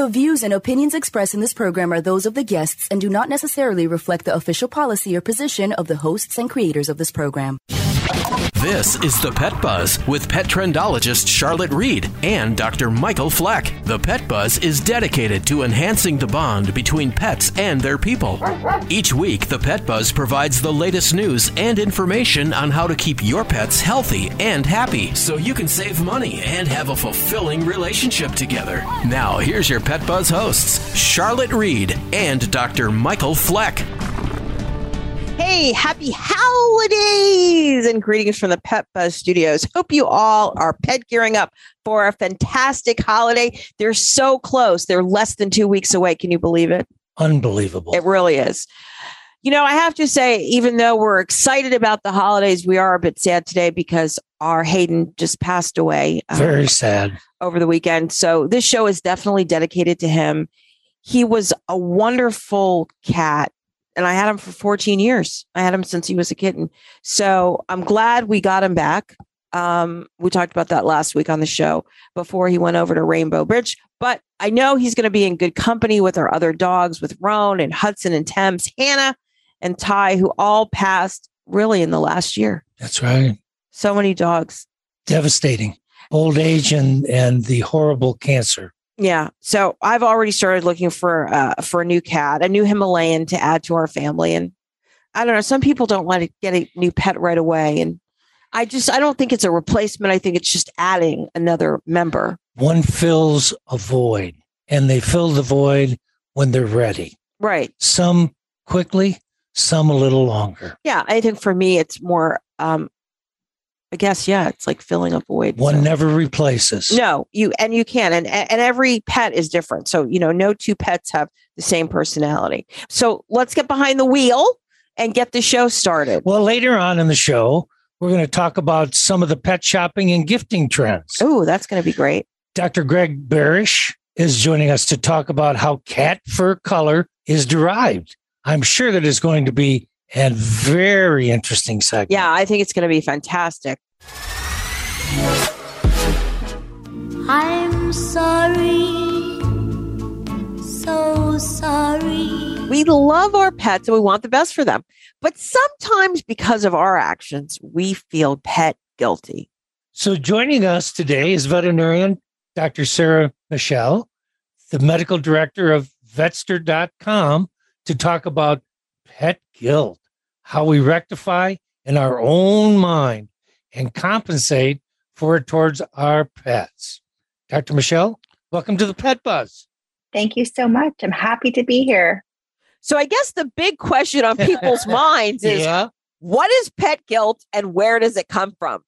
The views and opinions expressed in this program are those of the guests and do not necessarily reflect the official policy or position of the hosts and creators of this program. This is the Pet Buzz with pet trendologist Charlotte Reed and Dr. Michael Fleck. The Pet Buzz is dedicated to enhancing the bond between pets and their people. Each week, the Pet Buzz provides the latest news and information on how to keep your pets healthy and happy so you can save money and have a fulfilling relationship together. Now, here's your Pet Buzz hosts, Charlotte Reed and Dr. Michael Fleck. Hey, happy holidays and greetings from the Pet Buzz Studios. Hope you all are pet gearing up for a fantastic holiday. They're so close. They're less than two weeks away. Can you believe it? Unbelievable. It really is. You know, I have to say, even though we're excited about the holidays, we are a bit sad today because our Hayden just passed away. uh, Very sad. Over the weekend. So this show is definitely dedicated to him. He was a wonderful cat and I had him for 14 years. I had him since he was a kitten. So I'm glad we got him back. Um, we talked about that last week on the show before he went over to Rainbow Bridge. But I know he's going to be in good company with our other dogs, with Roan and Hudson and Thames, Hannah and Ty, who all passed really in the last year. That's right. So many dogs. Devastating. Old age and and the horrible cancer. Yeah. So I've already started looking for uh, for a new cat, a new Himalayan to add to our family. And I don't know, some people don't want to get a new pet right away. And I just I don't think it's a replacement. I think it's just adding another member. One fills a void, and they fill the void when they're ready. Right. Some quickly, some a little longer. Yeah. I think for me it's more um I guess yeah, it's like filling a void. One so. never replaces. No, you and you can, and and every pet is different. So you know, no two pets have the same personality. So let's get behind the wheel and get the show started. Well, later on in the show, we're going to talk about some of the pet shopping and gifting trends. Oh, that's going to be great. Dr. Greg Barsh is joining us to talk about how cat fur color is derived. I'm sure that is going to be and very interesting segment. Yeah, I think it's going to be fantastic. I'm sorry, so sorry. We love our pets and we want the best for them. But sometimes because of our actions, we feel pet guilty. So joining us today is veterinarian Dr. Sarah Machell, the medical director of vetster.com to talk about pet guilt how we rectify in our own mind and compensate for it towards our pets. Dr. Machell, welcome to the Pet Buzz. Thank you so much. I'm happy to be here. So, I guess the big question on people's minds is yeah. what is pet guilt and where does it come from?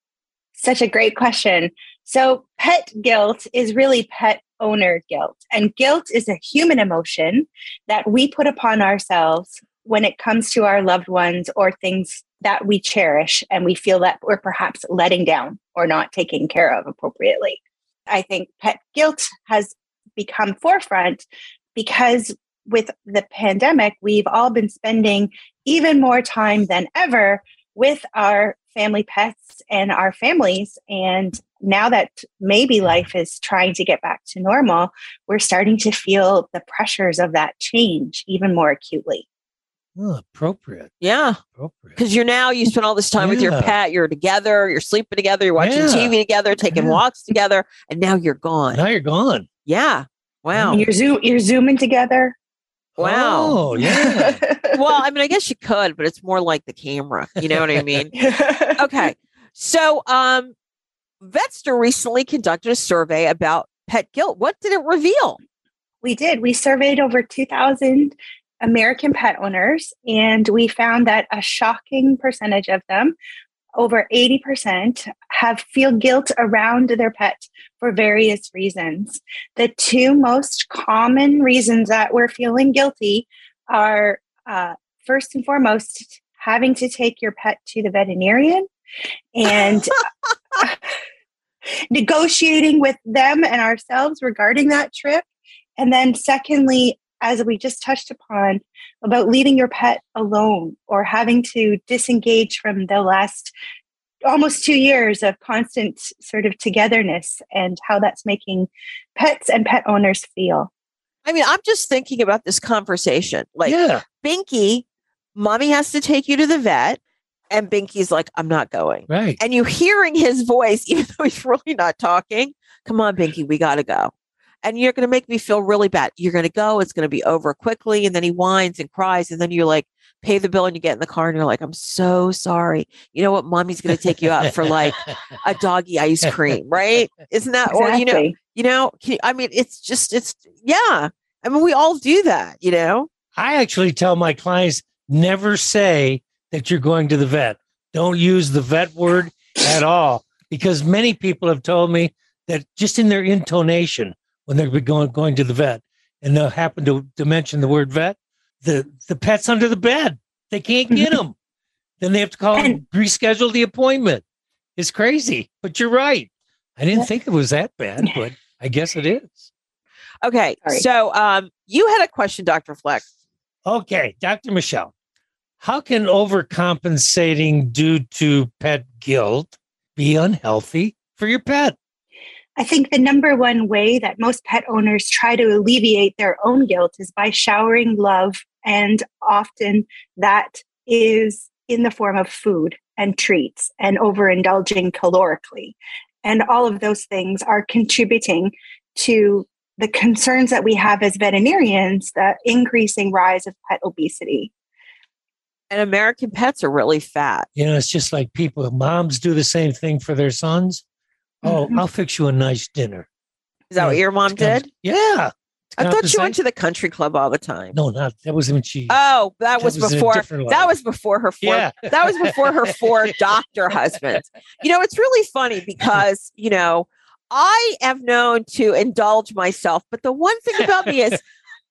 Such a great question. So, pet guilt is really pet owner guilt. And guilt is a human emotion that we put upon ourselves when it comes to our loved ones or things that we cherish and we feel that we're perhaps letting down or not taking care of appropriately. I think pet guilt has become forefront because with the pandemic, we've all been spending even more time than ever with our family pets and our families. And now that maybe life is trying to get back to normal, we're starting to feel the pressures of that change even more acutely. Oh, appropriate. Yeah. Appropriate. Because you're now, you spend all this time yeah. with your pet, you're together, you're sleeping together, you're watching yeah. TV together, taking yeah. walks together, and now you're gone. Now you're gone. Yeah. Wow. You're, zoom, you're zooming together. Wow. Oh, yeah. well, I mean, I guess you could, but it's more like the camera. You know what I mean? okay. So, um, Vetster recently conducted a survey about pet guilt. What did it reveal? We did. We surveyed over 2,000 American pet owners, and we found that a shocking percentage of them, over 80%, have feel guilt around their pet for various reasons. The two most common reasons that we're feeling guilty are uh, first and foremost having to take your pet to the veterinarian and negotiating with them and ourselves regarding that trip. And then, secondly, as we just touched upon, about leaving your pet alone or having to disengage from the last almost two years of constant sort of togetherness and how that's making pets and pet owners feel. I mean, I'm just thinking about this conversation. Like, yeah, Binky, mommy has to take you to the vet. And Binky's like, I'm not going. right. And you hearing his voice, even though he's really not talking. Come on, Binky, we got to go. And you're going to make me feel really bad. You're going to go. It's going to be over quickly. And then he whines and cries. And then you're like, pay the bill and you get in the car and you're like, I'm so sorry. You know what? Mommy's going to take you out for like a doggy ice cream, right? Isn't that, or, you know, you know, can, I mean, it's just, it's, yeah. I mean, we all do that, you know? I actually tell my clients never say that you're going to the vet. Don't use the vet word at all because many people have told me that just in their intonation when they're going going to the vet and they'll happen to, to mention the word vet, the the pet's under the bed. They can't get them. then they have to call and And- reschedule the appointment. It's crazy, but you're right. I didn't think it was that bad, but I guess it is. Okay. Sorry. So, um, you had a question, Dr. Fleck. Okay, Dr. Machell, how can overcompensating due to pet guilt be unhealthy for your pet? I think the number one way that most pet owners try to alleviate their own guilt is by showering love. And often that is in the form of food and treats and overindulging calorically. And all of those things are contributing to the concerns that we have as veterinarians the increasing rise of pet obesity. And American pets are really fat. You know, it's just like people, moms do the same thing for their sons. Oh. I'll fix you a nice dinner. Is that what your mom did? Yeah. I thought you went to the country club all the time. No, not that was when she. Oh, that, That was, was before. That was before her four. yeah. That was before her four doctor husbands. You know, it's really funny because you know I have known to indulge myself, but the one thing about me is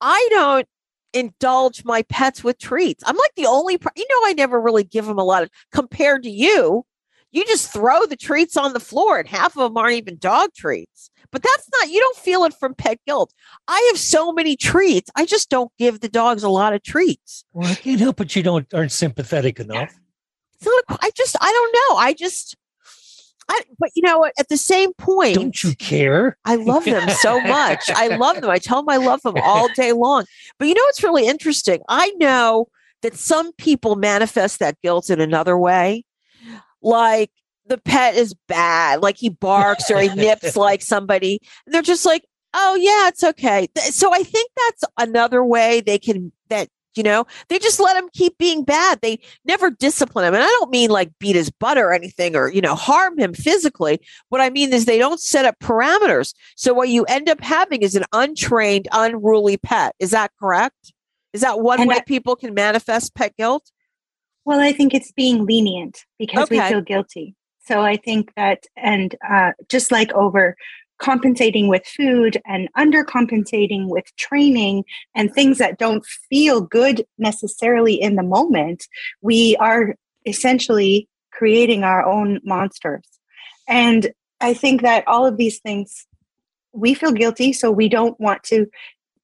I don't indulge my pets with treats. I'm like the only. You know, I never really give them a lot of compared to you. You just throw the treats on the floor, and half of them aren't even dog treats. But that's not. You don't feel it from pet guilt. I have so many treats. I just don't give the dogs a lot of treats. Well, I can't help but you don't aren't sympathetic enough. It's not a, I just I don't know. I just I but you know at the same point Don't you care? I love them so much. I love them. I tell them I love them all day long. But you know what's really interesting? I know that some people manifest that guilt in another way. Like the pet is bad, like he barks or he nips like somebody. And they're just like, "Oh yeah, it's okay." So I think that's another way they can that you know, they just let him keep being bad. They never discipline him. And I don't mean like beat his butt or anything or, you know, harm him physically. What I mean is they don't set up parameters. So what you end up having is an untrained, unruly pet. Is that correct? Is that one And way that- people can manifest pet guilt? Well, I think it's being lenient because we feel guilty. So I think that, and uh, just like over compensating with food and undercompensating with training and things that don't feel good necessarily in the moment, we are essentially creating our own monsters. And I think that all of these things, we feel guilty, so we don't want to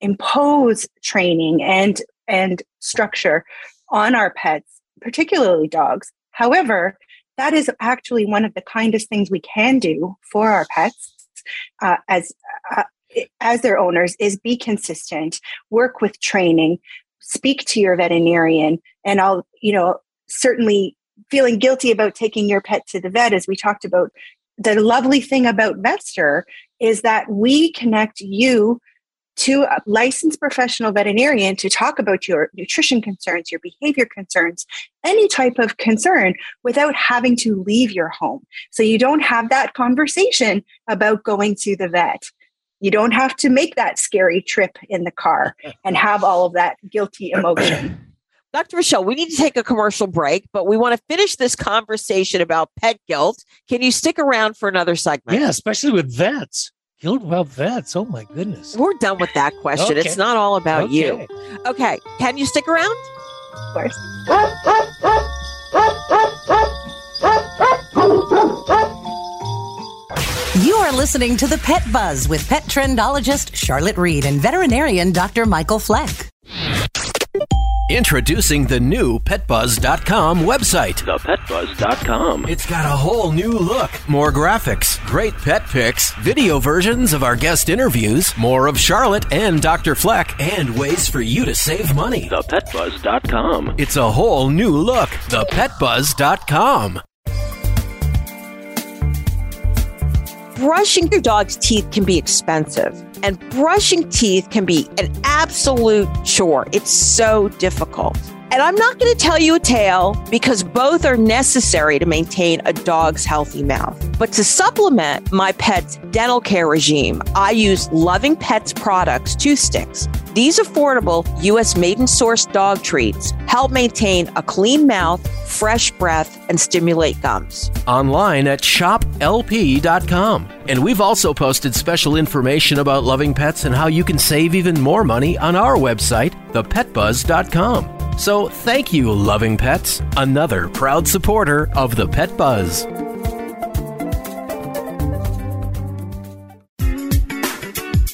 impose training and and structure on our pets, particularly dogs. However, that is actually one of the kindest things we can do for our pets uh, as uh, as their owners is be consistent, work with training, speak to your veterinarian, and I'll you know certainly feeling guilty about taking your pet to the vet as we talked about. The lovely thing about Vetster is that we connect you to a licensed professional veterinarian to talk about your nutrition concerns, your behavior concerns, any type of concern without having to leave your home. So you don't have that conversation about going to the vet. You don't have to make that scary trip in the car and have all of that guilty emotion. Dr. Machell, we need to take a commercial break, but we want to finish this conversation about pet guilt. Can you stick around for another segment? Yeah, especially with vets. Guilt about vets. Oh my goodness. We're done with that question. Okay. It's not all about you. Okay. Okay. Can you stick around? Of course. You are listening to the Pet Buzz with pet trendologist Charlotte Reed and veterinarian Dr. Michael Fleck. Introducing the new PetBuzz.com website. ThePetBuzz.com. It's got a whole new look, more graphics, great pet pics, video versions of our guest interviews, more of Charlotte and Dr. Fleck, and ways for you to save money. ThePetBuzz.com. It's a whole new look. ThePetBuzz.com. brushing your dog's teeth can be expensive and brushing teeth can be an absolute chore. It's so difficult. And I'm not going to tell you a tale because both are necessary to maintain a dog's healthy mouth. But to supplement my pet's dental care regime, I use Loving Pets products tooth sticks. These affordable U.S. made and sourced dog treats help maintain a clean mouth, fresh breath, and stimulate gums. Online at shoplp.com. And we've also posted special information about loving pets and how you can save even more money on our website, thepetbuzz.com. So thank you, loving pets, another proud supporter of the Pet Buzz.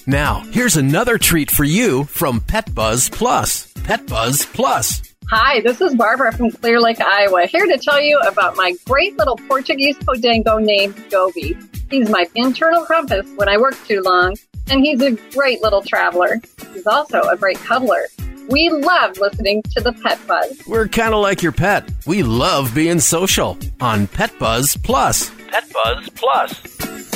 Now, here's another treat for you from Pet Buzz Plus. Pet Buzz Plus. Hi, this is Barbara from Clear Lake, Iowa, here to tell you about my great little Portuguese Podengo named Gobi. He's my internal compass when I work too long, and he's a great little traveler. He's also a great cuddler. We love listening to the Pet Buzz. We're kind of like your pet. We love being social on Pet Buzz Plus. Pet Buzz Plus.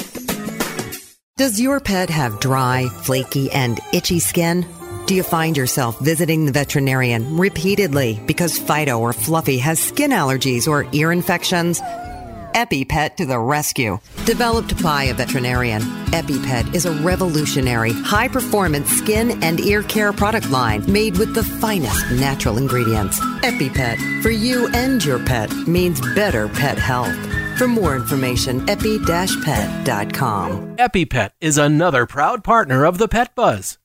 Does your pet have dry, flaky, and itchy skin? Do you find yourself visiting the veterinarian repeatedly because Fido or Fluffy has skin allergies or ear infections? EpiPet to the rescue. Developed by a veterinarian, EpiPet is a revolutionary, high performance skin and ear care product line made with the finest natural ingredients. EpiPet, for you and your pet, means better pet health. For more information, epi-pet.com. EpiPet is another proud partner of the Pet Buzz.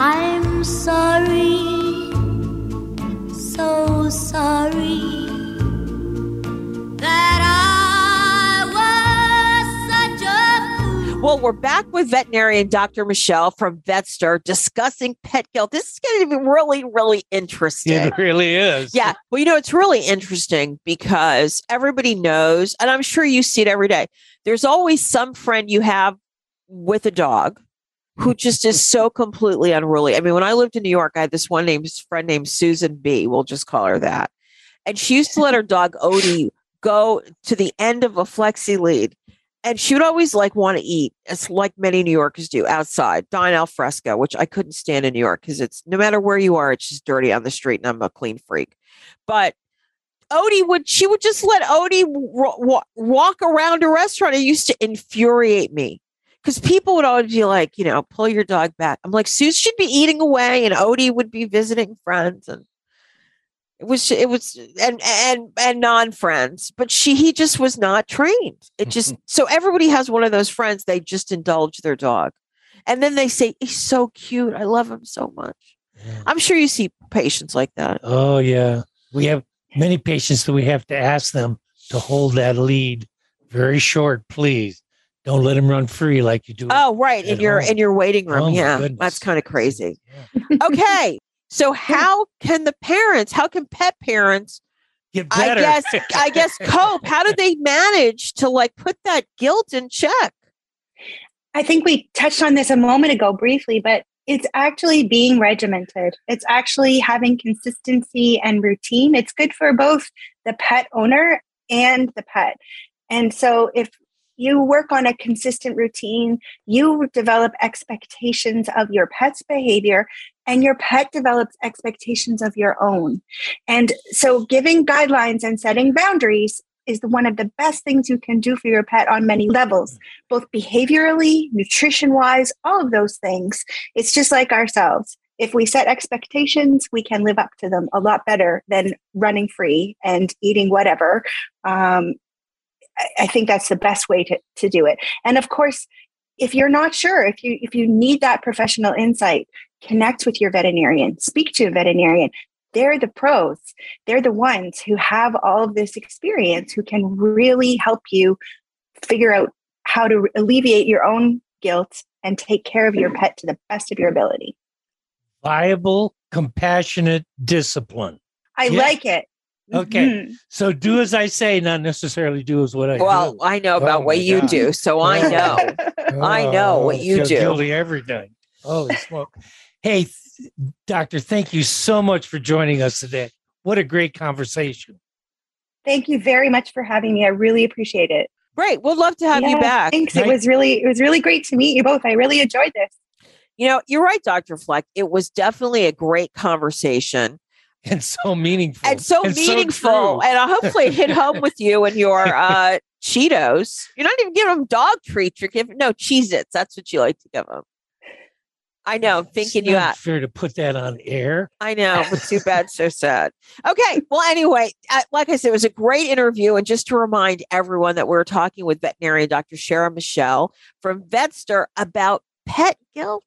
I'm sorry, Well, we're back with veterinarian Dr. Machell from Vetster discussing pet guilt. This is going to be really, really interesting. It really is. Yeah. Well, you know, it's really interesting because everybody knows, and I'm sure you see it every day. There's always some friend you have with a dog who just is so completely unruly. I mean, when I lived in New York, I had this one named friend named Susan B. We'll just call her that. And she used to let her dog Odie go to the end of a flexi lead. And she would always like want to eat, as like many New Yorkers do, outside, dine al fresco, which I couldn't stand in New York because it's no matter where you are, it's just dirty on the street, and I'm a clean freak. But Odie would she would just let Odie wa- walk around a restaurant. It used to infuriate me because people would always be like, you know, pull your dog back. I'm like, Suze should be eating away, and Odie would be visiting friends, and it was it was and and and non friends, but she he just was not trained. It just so everybody has one of those friends they just indulge their dog, and then they say he's so cute, I love him so much. I'm sure you see patients like that. Oh yeah, we have many patients that we have to ask them to hold that lead very short, please. Don't let him run free like you do. Oh, right. In your home. in your waiting room. Oh, yeah. That's kind of crazy. Yeah. Okay. So how can the parents, how can pet parents, Get I guess I guess cope? How do they manage to like put that guilt in check? I think we touched on this a moment ago briefly, but it's actually being regimented. It's actually having consistency and routine. It's good for both the pet owner and the pet. And so if you work on a consistent routine, you develop expectations of your pet's behavior, and your pet develops expectations of your own. And so giving guidelines and setting boundaries is one of the best things you can do for your pet on many levels, both behaviorally, nutrition wise, all of those things. It's just like ourselves. If we set expectations, we can live up to them a lot better than running free and eating whatever. Um, I- I think that's the best way to, to do it. And of course, if you're not sure, if you if you need that professional insight, connect with your veterinarian, speak to a veterinarian. They're the pros. They're the ones who have all of this experience who can really help you figure out how to alleviate your own guilt and take care of your pet to the best of your ability. Viable, compassionate discipline. I Yeah. like it. Okay. Mhm. So do as I say, not necessarily do as what I Well, do. I know about Oh what you God. do, so I Oh. know. I know what Oh, you feel do. Guilty every day. Holy smoke! Hey, th- doctor, thank you so much for joining us today. What a great conversation. Thank you very much for having me. I really appreciate it. Great. We'd love to have you back. Thanks. It was really it was really great to meet you both. I really enjoyed this. You know, you're right, Dr. Fleck. It was definitely a great conversation And so meaningful. and so meaningful. true. and I hopefully it hit home with you and your uh, Cheetos. You're not even giving them dog treats. You're giving, no, Cheez Its. That's what you like to give them. I know. Thinking It's you out. fair to put that on air. I know, but too bad, so sad. Okay. Well, anyway, uh, like I said, it was a great interview. And just to remind everyone that we're talking with veterinarian Dr. Sarah Machell from Vetster about pet guilt.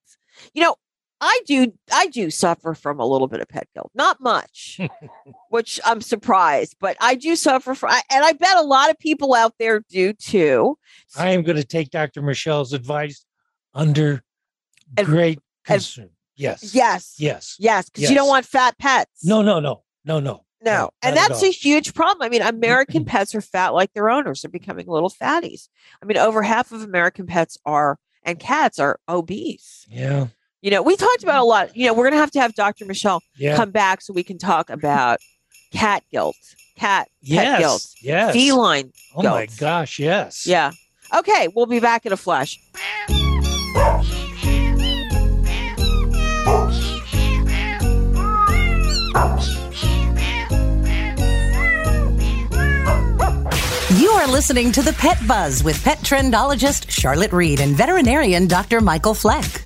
You know, I do, I do suffer from a little bit of pet guilt, not much, which I'm surprised, but I do suffer from, and I bet a lot of people out there do too. I am going to take Dr. Machell's advice under And- great and- yes. Yes. Yes. Yes. Because you don't want fat pets. No, no, no, no, no. No, and that's a huge problem. I mean, American pets are fat like their owners. They're becoming little fatties. I mean, over half of American pets are and cats are obese. Yeah. You know, we talked about a lot. You know, we're going to have to have Dr. Machell Yeah. come back so we can talk about cat guilt, cat pet yes. guilt, Yes. feline. Oh my gosh. Yes. Yeah. Okay, we'll be back in a flash. Are listening to the Pet Buzz with pet trendologist Charlotte Reed and veterinarian Dr. Michael Fleck.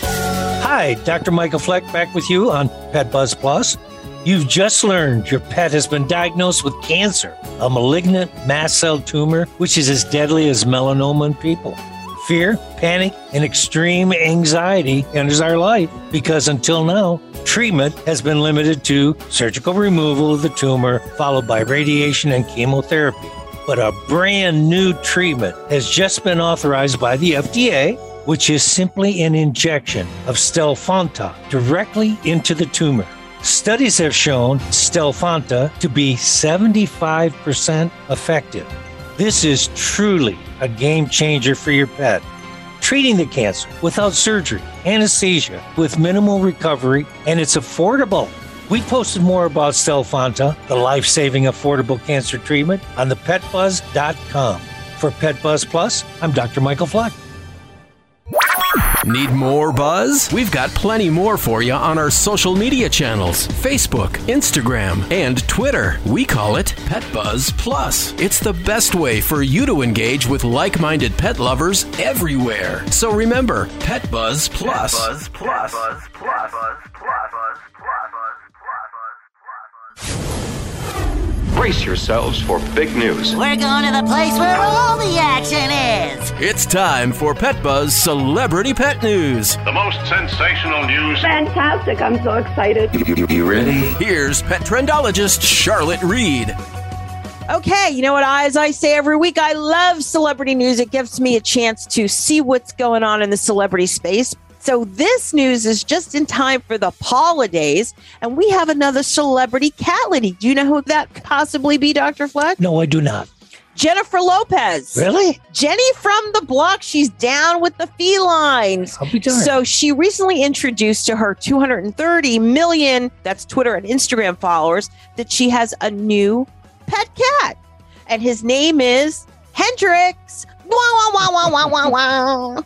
Hi, Dr. Michael Fleck back with you on Pet Buzz Plus. You've just learned your pet has been diagnosed with cancer, a malignant mast cell tumor, which is as deadly as melanoma in people. Fear, panic, and extreme anxiety enters our life because until now, treatment has been limited to surgical removal of the tumor, followed by radiation and chemotherapy. But a brand new treatment has just been authorized by the FDA which is simply an injection of Stelfonta directly into the tumor. Studies have shown Stelfonta to be 75% effective. This is truly a game changer for your pet. Treating the cancer without surgery, anesthesia, with minimal recovery, and it's affordable. We posted more about Stelfonta, the life saving affordable cancer treatment, on the petbuzz.com. For Pet Buzz Plus, I'm Dr. Michael Fleck. Need more buzz? We've got plenty more for you on our social media channels Facebook, Instagram, and Twitter. We call it Pet Buzz Plus. It's the best way for you to engage with like minded pet lovers everywhere. So remember, Pet Buzz Plus. Buzz Plus. Buzz Plus. Brace yourselves for big news. We're going to the place where all the action is. It's time for Pet Buzz Celebrity Pet News. The most sensational news. Fantastic. I'm so excited. You, you ready? Here's pet trendologist Charlotte Reed. Okay, you know what? I, as I say every week, I love celebrity news. It gives me a chance to see what's going on in the celebrity space. So this news is just in time for the holidays, and we have another celebrity cat lady. Do you know who that could possibly be, Dr. Fleck? No, I do not. Jennifer Lopez. Really? Jenny from the block. She's down with the felines. I'll be darned. So she recently introduced to her 230 million, that's Twitter and Instagram followers, that she has a new pet cat. And his name is Hendrix. Wah, wah, wah, wah, wah, wah, wah.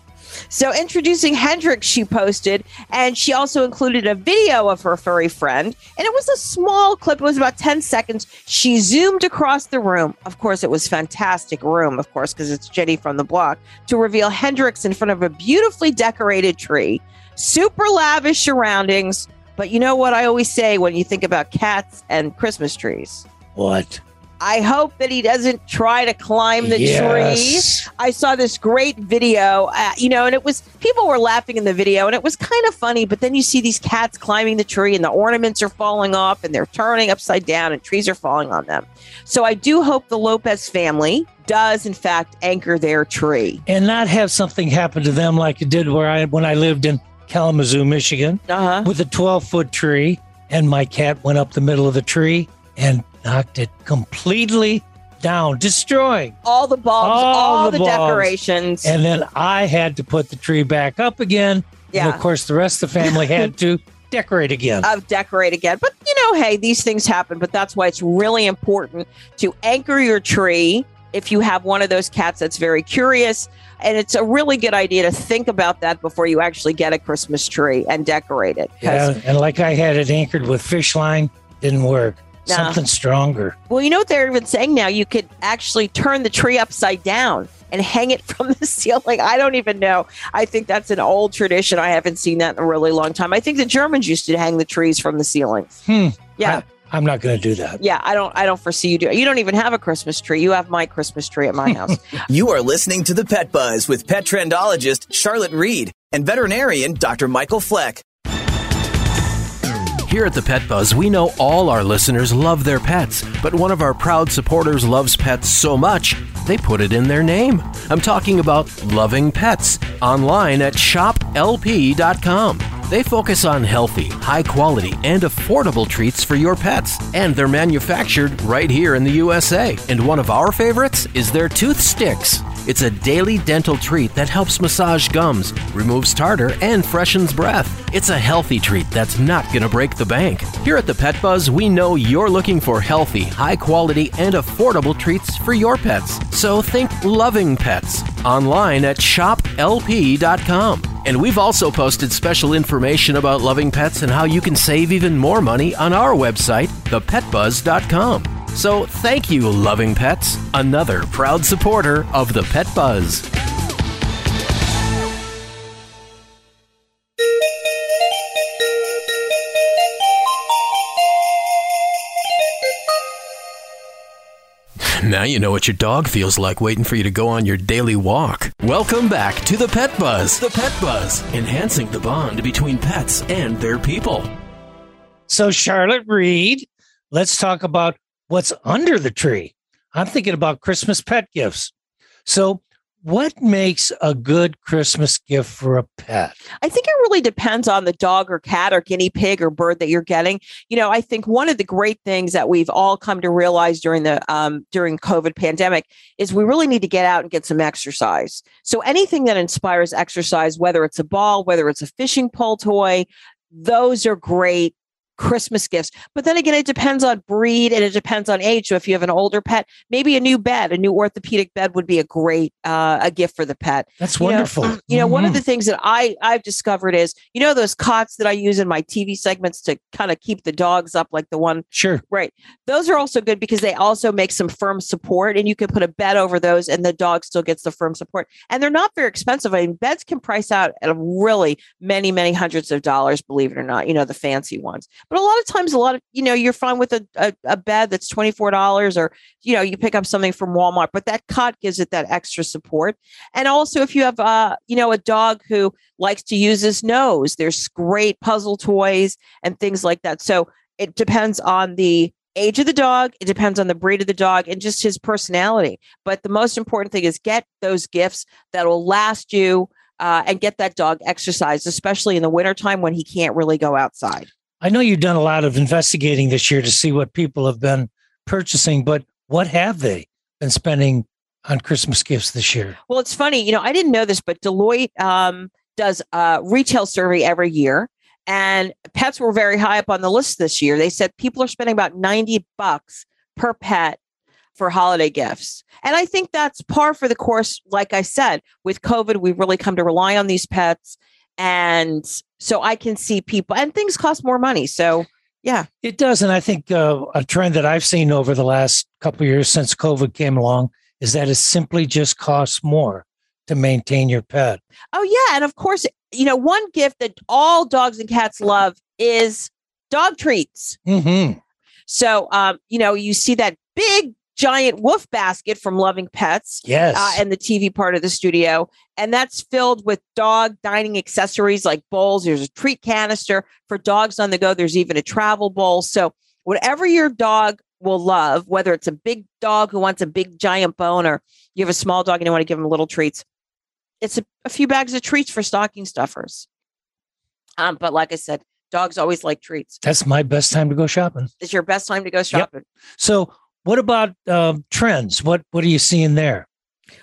So introducing Hendrix, she posted, and she also included a video of her furry friend. And it was a small clip. It was about 10 seconds. She zoomed across the room. Of course, it was fantastic room, of course, because it's Jenny from the block, to reveal Hendrix in front of a beautifully decorated tree. Super lavish surroundings. But you know what I always say when you think about cats and Christmas trees? What? I hope that he doesn't try to climb the Yes. tree. I saw this great video, uh, you know, and it was people were laughing in the video, and it was kind of funny. But then you see these cats climbing the tree, and the ornaments are falling off, and they're turning upside down, and trees are falling on them. So I do hope the Lopez family does, in fact, anchor their tree. and not have something happen to them like it did where I when I lived in Kalamazoo, Michigan, Uh-huh. with a 12 foot tree, and my cat went up the middle of the tree and knocked it completely down, destroying All the bulbs, All all, the the, bulbs. decorations. And then I had to put the tree back up again. Yeah. And of course, the rest of the family had to decorate again. of decorate again. But you know, hey, these things happen. But that's why it's really important to anchor your tree if you have one of those cats that's very curious. And it's a really good idea to think about that before you actually get a Christmas tree and decorate it. Yeah, and like I had it anchored with fish line, didn't work. No. Something stronger. Well, you know what they're even saying now? You could actually turn the tree upside down and hang it from the ceiling. I don't even know. I think that's an old tradition. I haven't seen that in a really long time. I think the Germans used to hang the trees from the ceiling. Hmm. Yeah. I, am not going to do that. Yeah, I don't. I don't foresee you do. You don't even have a Christmas tree. You have my Christmas tree at my house. You are listening to the Pet Buzz with pet trendologist Charlotte Reed and veterinarian Dr. Michael Fleck. Here at the Pet Buzz, we know all our listeners love their pets, but one of our proud supporters loves pets so much, they put it in their name. I'm talking about Loving Pets, online at shoplp.com. They focus on healthy, high quality, and affordable treats for your pets, and they're manufactured right here in the USA. And one of our favorites is their Tooth Sticks. It's a daily dental treat that helps massage gums, removes tartar, and freshens breath. It's a healthy treat that's not going to break the bank. Here at the Pet Buzz, we know you're looking for healthy, high quality, and affordable treats for your pets. So think loving pets online at shoplp.com. And we've also posted special information about loving pets and how you can save even more money on our website, thepetbuzz.com. So thank you, loving pets, another proud supporter of the Pet Buzz. Now you know what your dog feels like waiting for you to go on your daily walk. Welcome back to the Pet Buzz. The Pet Buzz, enhancing the bond between pets and their people. So, Charlotte Reed, let's talk about what's under the tree. I'm thinking about Christmas pet gifts. So, what makes a good Christmas gift for a pet? I think it really depends on the dog or cat or guinea pig or bird that you're getting. You know, I think one of the great things that we've all come to realize during the um, during COVID pandemic is we really need to get out and get some exercise. So anything that inspires exercise, whether it's a ball, whether it's a fishing pole toy, those are great Christmas gifts. But then again, it depends on breed and it depends on age. So if you have an older pet, maybe a new bed, a new orthopedic bed would be a great uh, a gift for the pet. That's You know, wonderful. You know, one of Mhm. the things that I I've discovered is, you know, those cots that I use in my TV segments to kind of keep the dogs up, like the one Sure. Right. Those are also good because they also make some firm support and you can put a bed over those and the dog still gets the firm support. And they're not very expensive. I mean, beds can price out at really many, many hundreds of dollars, believe it or not, you know, the fancy ones. But a lot of times, a lot of, you know, you're fine with a, a, a bed that's $24 or, you know, you pick up something from Walmart, but that cot gives it that extra support. And also if you have, uh, you know, a dog who likes to use his nose, there's great puzzle toys and things like that. So it depends on the age of the dog it depends on the breed of the dog and just his personality but the most important thing is get those gifts that will last you uh, and get that dog exercise especially in the wintertime when he can't really go outside I know you've done a lot of investigating this year to see what people have been purchasing, but what have they been spending on Christmas gifts this year? well it's funny you know i didn't know this but deloitte um, does a retail survey every year and pets were very high up on the list this year they said people are spending about 90 bucks per pet for holiday gifts. And I think that's par for the course. Like I said, with COVID, we've really come to rely on these pets. And so I can see people, and things cost more money. So, yeah. It does. And I think uh, a trend that I've seen over the last couple of years since COVID came along is that it simply just costs more to maintain your pet. Oh, yeah. And of course, you know, one gift that all dogs and cats love is dog treats. Mm-hmm. So, um, you know, you see that big giant wolf basket from Loving Pets. Yes. Uh, and the TV part of the studio. And that's filled with dog dining accessories like bowls. There's a treat canister for dogs on the go. There's even a travel bowl. So, whatever your dog will love, whether it's a big dog who wants a big giant bone or you have a small dog and you want to give them little treats, it's a, a few bags of treats for stocking stuffers. Um, but like I said, dogs always like treats. That's my best time to go shopping. It's your best time to go shopping. So, what about um, trends? What What are you seeing there?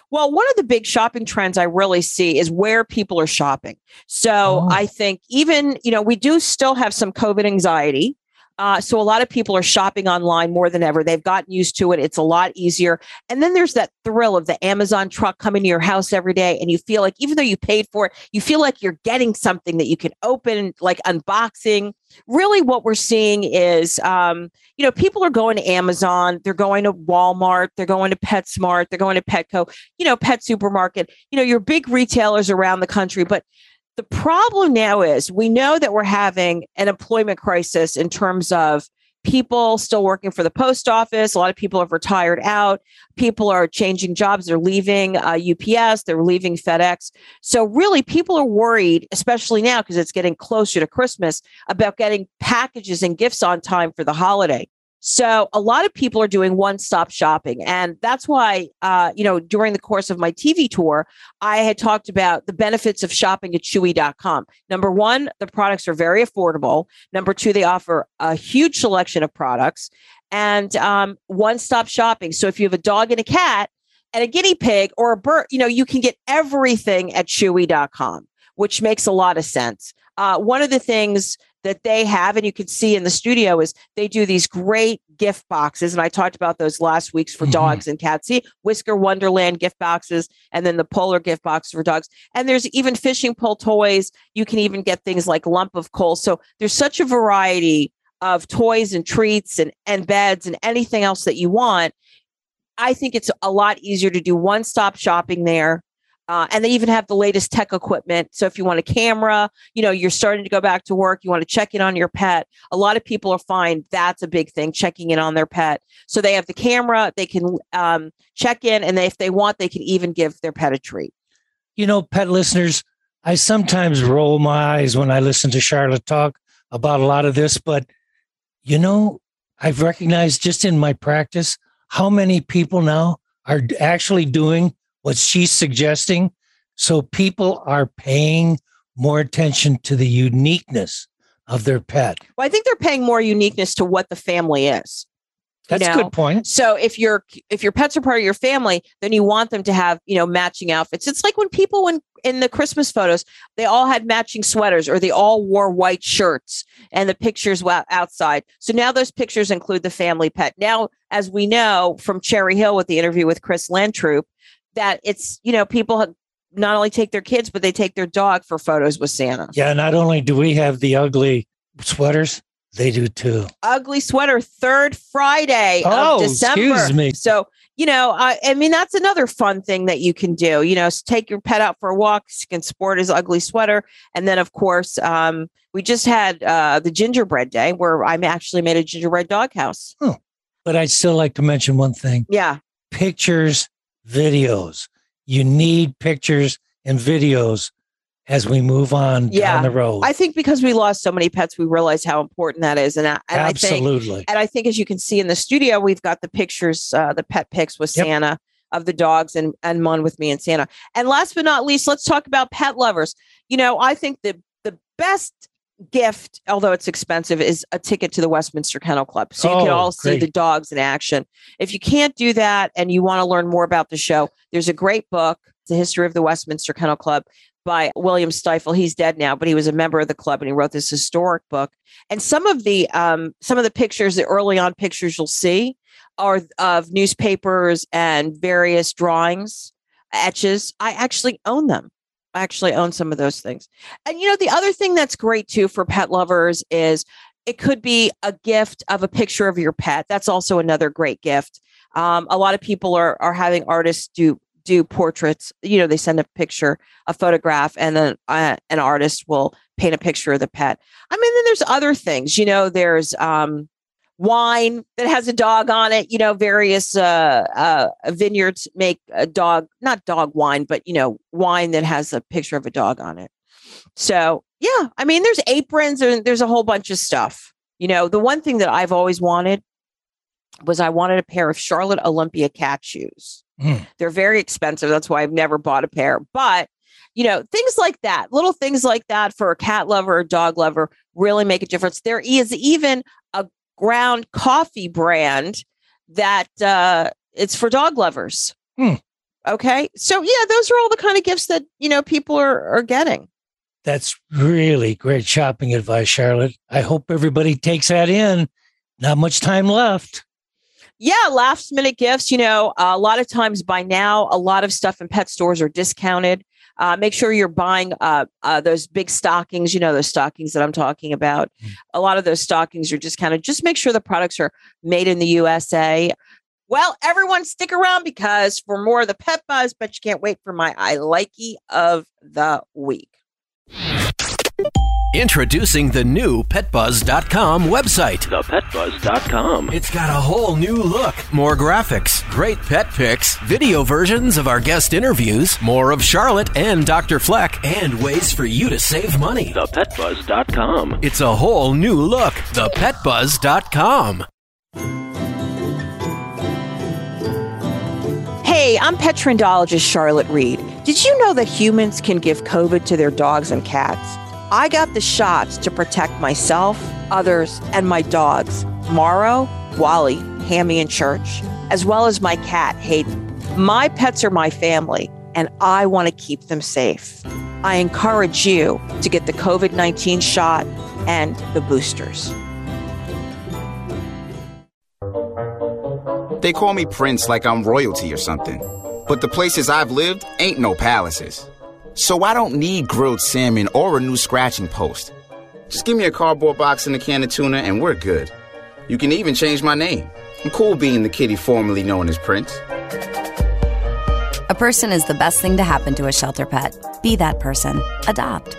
Well, one of the big shopping trends I really see is where people are shopping. So Oh. I think even, you know, we do still have some COVID anxiety. Uh, so a lot of people are shopping online more than ever. They've gotten used to it. It's a lot easier. And then there's that thrill of the Amazon truck coming to your house every day. And you feel like, even though you paid for it, you feel like you're getting something that you can open, like unboxing. Really, what we're seeing is, um, you know, people are going to Amazon, they're going to Walmart, they're going to PetSmart, they're going to Petco, you know, Pet Supermarket, you know, your big retailers around the country. But the problem now is we know that we're having an employment crisis in terms of people still working for the post office. A lot of people have retired out. People are changing jobs. They're leaving uh, UPS, they're leaving FedEx. So, really, people are worried, especially now because it's getting closer to Christmas, about getting packages and gifts on time for the holiday. So a lot of people are doing one-stop shopping, and that's why, uh, you know, during the course of my TV tour, I had talked about the benefits of shopping at Chewy.com. Number one, the products are very affordable. Number two, they offer a huge selection of products and um, one-stop shopping. So if you have a dog and a cat and a guinea pig or a bird, you know, you can get everything at Chewy.com, which makes a lot of sense. Uh, one of the things that they have, and you can see in the studio, is they do these great gift boxes. And I talked about those last weeks for mm-hmm. dogs and cats. See, Whisker Wonderland gift boxes, and then the Polar gift box for dogs. And there's even fishing pole toys. You can even get things like lump of coal. So there's such a variety of toys and treats and, and beds and anything else that you want. I think it's a lot easier to do one stop shopping there. Uh, and they even have the latest tech equipment. So if you want a camera, you know, you're starting to go back to work, you want to check in on your pet. A lot of people are find that's a big thing, checking in on their pet. So they have the camera, they can um, check in, and they, if they want, they can even give their pet a treat. You know, pet listeners, I sometimes roll my eyes when I listen to Charlotte talk about a lot of this, but you know, I've recognized just in my practice how many people now are actually doing what she's suggesting. So people are paying more attention to the uniqueness of their pet. Well, I think they're paying more uniqueness to what the family is. you That's a good point. So if your if your pets are part of your family, then you want them to have you know matching outfits. It's like when people when in the Christmas photos they all had matching sweaters or they all wore white shirts and the pictures were outside. So now those pictures include the family pet. Now, as we know from Cherry Hill with the interview with Chris Lantroop, that it's you know people have- not only take their kids but they take their dog for photos with Santa. Yeah, not only do we have the ugly sweaters, they do too. ugly sweater third Friday Oh, of December. excuse me. So, you know, I, I mean, that's another fun thing that you can do. You know, take your pet out for a walk, you can sport his ugly sweater. And then, of course, um, we just had uh, the gingerbread day where I actually made a gingerbread doghouse. Oh, but I'd still like to mention one thing Yeah. pictures, videos. You need pictures and videos as we move on Yeah. down the road. I think because we lost so many pets, we realized how important that is. And, I, and I think, Absolutely. and I think as you can see in the studio, we've got the pictures, uh, the pet pics with Yep. Santa of the dogs and and one with me and Santa. And last but not least, let's talk about pet lovers. You know, I think the the best gift, although it's expensive, is a ticket to the Westminster Kennel Club. So you can Oh, all see great. the dogs in action. If you can't do that and you want to learn more about the show, there's a great book, The History of the Westminster Kennel Club by William Stifel. He's dead now, but he was a member of the club and he wrote this historic book. And some of the um, some of the pictures, the early on pictures you'll see, are of newspapers and various drawings, etches. I actually own them. Actually own some of those things. And you know, the other thing that's great too for pet lovers is it could be a gift of a picture of your pet. That's also another great gift. Um, a lot of people are are having artists do do portraits. You know, they send a picture, a photograph, and then uh, an artist will paint a picture of the pet. I mean, then there's other things. You know, there's um, wine that has a dog on it. You know, various uh, uh, vineyards make a dog, not dog wine, but you know, wine that has a picture of a dog on it. So yeah, I mean, there's aprons and there's a whole bunch of stuff. You know, the one thing that I've always wanted was I wanted a pair of Charlotte Olympia cat shoes. Mm. They're very expensive. That's why I've never bought a pair. But you know, things like that, little things like that for a cat lover or dog lover really make a difference. There is even a ground coffee brand that uh, it's for dog lovers. Hmm. Okay. So yeah, those are all the kind of gifts that, you know, people are, are getting. That's really great shopping advice, Charlotte. I hope everybody takes that in. Not much time left. Yeah, last minute gifts. You know, a lot of times by now, a lot of stuff in pet stores are discounted. Uh, make sure you're buying uh, uh, those big stockings. You know, those stockings that I'm talking about. A lot of those stockings are discounted. Just make sure the products are made in the USA. Well, everyone stick around because for more of the pet buzz, but you can't wait for my I likey of the week. Introducing the new PetBuzz.com website. ThePetBuzz.com. It's got a whole new look, more graphics, great pet pics, video versions of our guest interviews, more of Charlotte and Dr. Fleck, and ways for you to save money. ThePetBuzz.com. It's a whole new look. ThePetBuzz.com. Hey, I'm pet trendologist Charlotte Reed. Did you know that humans can give COVID to their dogs and cats? I got the shots to protect myself, others, and my dogs, Morrow, Wally, Hammy, and Church, as well as my cat, Hayden. My pets are my family, and I want to keep them safe. I encourage you to get the COVID 19 shot and the boosters. They call me Prince like I'm royalty or something. But the places I've lived ain't no palaces. So I don't need grilled salmon or a new scratching post. Just give me a cardboard box and a can of tuna and we're good. You can even change my name. I'm cool being the kitty formerly known as Prince. A person is the best thing to happen to a shelter pet. Be that person. Adopt.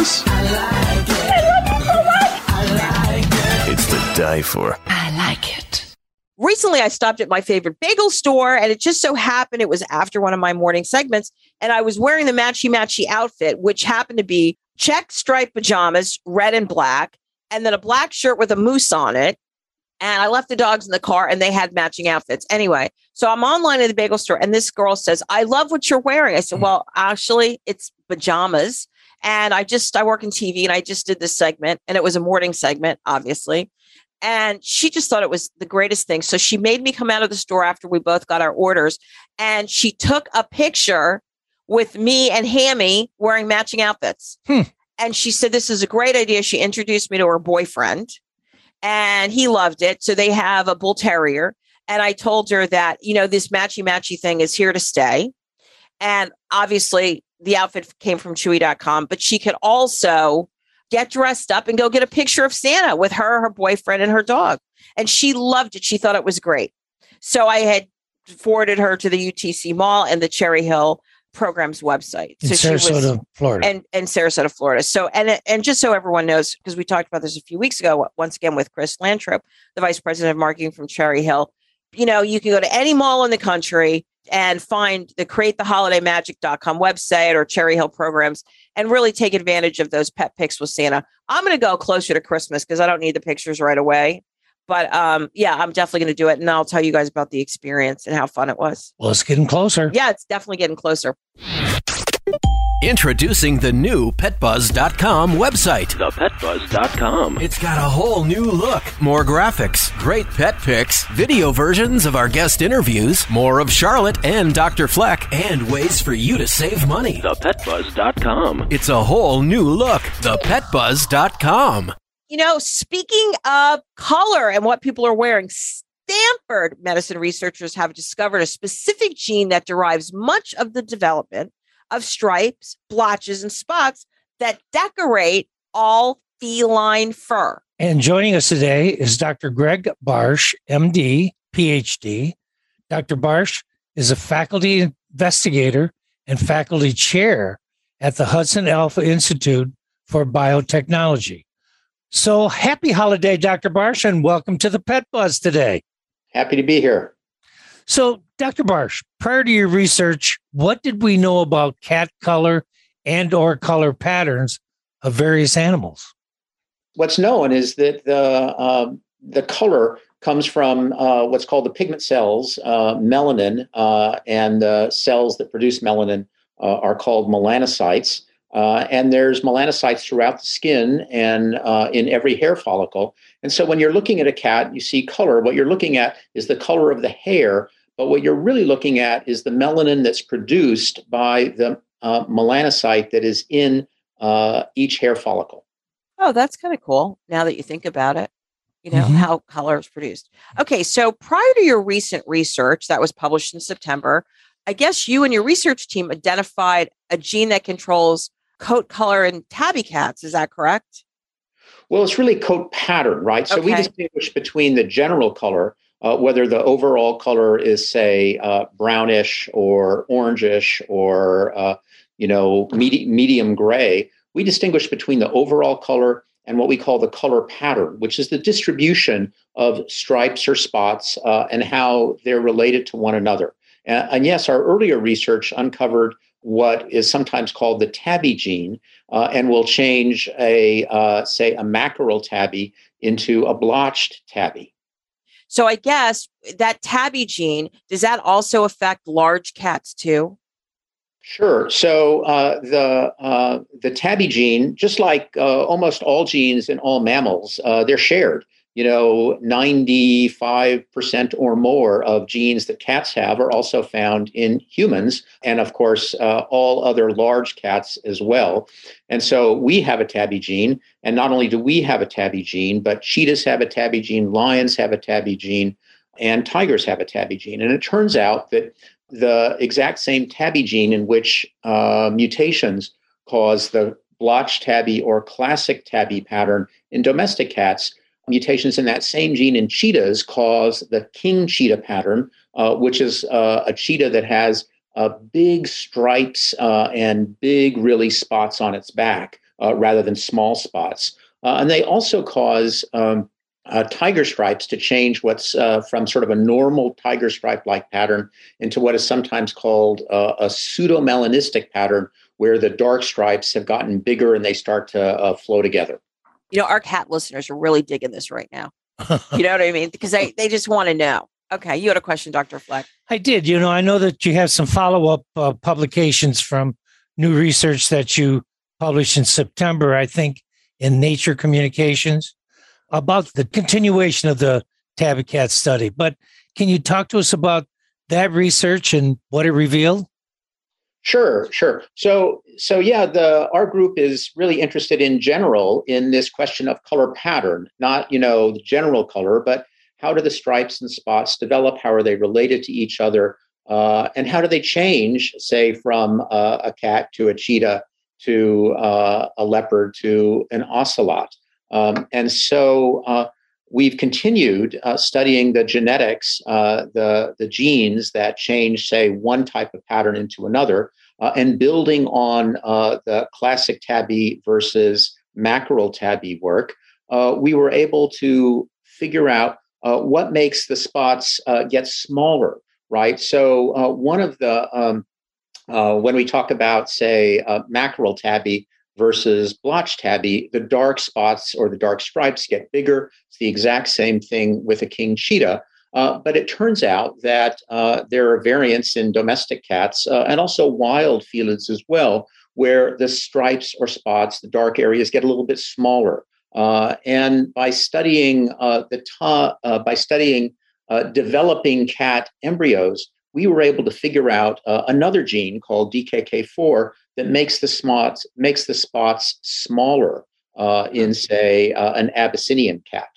Genius. I like it. I love you so much. I like it. It's to die for. I like it. Recently, I stopped at my favorite bagel store, and it just so happened it was after one of my morning segments, and I was wearing the matchy matchy outfit, which happened to be check striped pajamas, red and black, and then a black shirt with a moose on it. And I left the dogs in the car, and they had matching outfits. Anyway, so I'm online at the bagel store, and this girl says, "I love what you're wearing." I said, mm. "Well, actually, it's pajamas." And I just I work in TV, and I just did this segment, and it was a morning segment, obviously. And she just thought it was the greatest thing. So she made me come out of the store after we both got our orders. And she took a picture with me and Hammy wearing matching outfits. Hmm. And she said, This is a great idea. She introduced me to her boyfriend and he loved it. So they have a bull terrier. And I told her that, you know, this matchy matchy thing is here to stay. And obviously the outfit came from chewy.com, but she could also get dressed up and go get a picture of Santa with her, her boyfriend, and her dog. And she loved it. She thought it was great. So I had forwarded her to the UTC Mall and the Cherry Hill program's website. So In so Sarasota, Florida. And and Sarasota, Florida. So and and just so everyone knows, because we talked about this a few weeks ago, once again with Chris Lantrop, the vice president of marketing from Cherry Hill. You know, you can go to any mall in the country and find the createtheholidaymagic.com website or Cherry Hill programs and really take advantage of those pet pics with Santa. I'm going to go closer to Christmas because I don't need the pictures right away. But um, yeah, I'm definitely going to do it. And I'll tell you guys about the experience and how fun it was. Well, it's getting closer. Yeah, it's definitely getting closer. Introducing the new PetBuzz.com website. ThePetBuzz.com. It's got a whole new look, more graphics, great pet pics, video versions of our guest interviews, more of Charlotte and Dr. Fleck, and ways for you to save money. ThePetBuzz.com. It's a whole new look. ThePetBuzz.com. You know, speaking of color and what people are wearing, Stanford medicine researchers have discovered a specific gene that derives much of the development of stripes, blotches, and spots that decorate all feline fur. And joining us today is Dr. Greg Barsh, MD, PhD. Dr. Barsh is a faculty investigator and faculty chair at the Hudson Alpha Institute for Biotechnology. So happy holiday, Dr. Barsh, and welcome to the Pet Buzz today. Happy to be here. So, Dr. Barsh, prior to your research, what did we know about cat color and or color patterns of various animals? What's known is that the um, the color comes from uh, what's called the pigment cells, uh, melanin, uh, and the cells that produce melanin uh, are called melanocytes. Uh, and there's melanocytes throughout the skin and uh, in every hair follicle. And so when you're looking at a cat, you see color. What you're looking at is the color of the hair, but what you're really looking at is the melanin that's produced by the melanocyte that is in each hair follicle. Oh, that's kind of cool now that you think about it you know, mm-hmm. how color is produced. Okay, so prior to your recent research that was published in September, I guess you and your research team identified a gene that controls coat color in tabby cats. Is that correct? Well, it's really coat pattern, right? So okay. we distinguish between the general color, uh, whether the overall color is, say, uh, brownish or orangish or, uh, you know, med- medium gray. We distinguish between the overall color and what we call the color pattern, which is the distribution of stripes or spots uh, and how they're related to one another. And, and, yes, our earlier research uncovered what is sometimes called the tabby gene, uh, and will change a, uh, say, a mackerel tabby into a blotched tabby. So I guess that tabby gene, does that also affect large cats too? Sure. So uh, the uh, the tabby gene, just like uh, almost all genes in all mammals, uh, they're shared. You know, ninety five percent or more of genes that cats have are also found in humans, and of course, uh, all other large cats as well. And so we have a tabby gene, and not only do we have a tabby gene, but cheetahs have a tabby gene, lions have a tabby gene, and tigers have a tabby gene. And it turns out that the exact same tabby gene in which uh, mutations cause the blotch tabby or classic tabby pattern in domestic cats. Mutations in that same gene in cheetahs cause the king cheetah pattern, uh, which is uh, a cheetah that has uh, big stripes uh, and big, really spots on its back uh, rather than small spots. and they also cause um, tiger stripes to change what's from sort of a normal tiger stripe like pattern into what is sometimes called a pseudomelanistic pattern where the dark stripes have gotten bigger and they start to flow together. You know, our cat listeners are really digging this right now. you know what I mean? Because they, they just want to know. Okay, you had a question, Dr. Fleck. I did. You know, I know that you have some follow up uh, publications from new research that you published in September, I think, in Nature Communications about the continuation of the tabby cat study. But can you talk to us about that research and what it revealed? Sure, sure. So, so yeah, the our group is really interested in general in this question of color pattern, not you know the general color, but how do the stripes and spots develop? How are they related to each other? Uh, and how do they change, say, from uh, a cat to a cheetah to uh, a leopard to an ocelot? Um, and so uh, we've continued uh, studying the genetics, uh, the, the genes that change, say, one type of pattern into another, uh, and building on uh, the classic tabby versus mackerel tabby work, uh, we were able to figure out what makes the spots get smaller, right? So one of the um, when we talk about, say, mackerel tabby, versus blotch tabby, the dark spots or the dark stripes get bigger. It's the exact same thing with a king cheetah. Uh, but it turns out that uh, there are variants in domestic cats uh, and also wild felids as well, where the stripes or spots, the dark areas, get a little bit smaller. Uh, and by studying uh, the ta- uh, by studying developing cat embryos, we were able to figure out another gene called DKK4 that makes the spots makes the spots smaller uh, in, say, uh, an Abyssinian cat.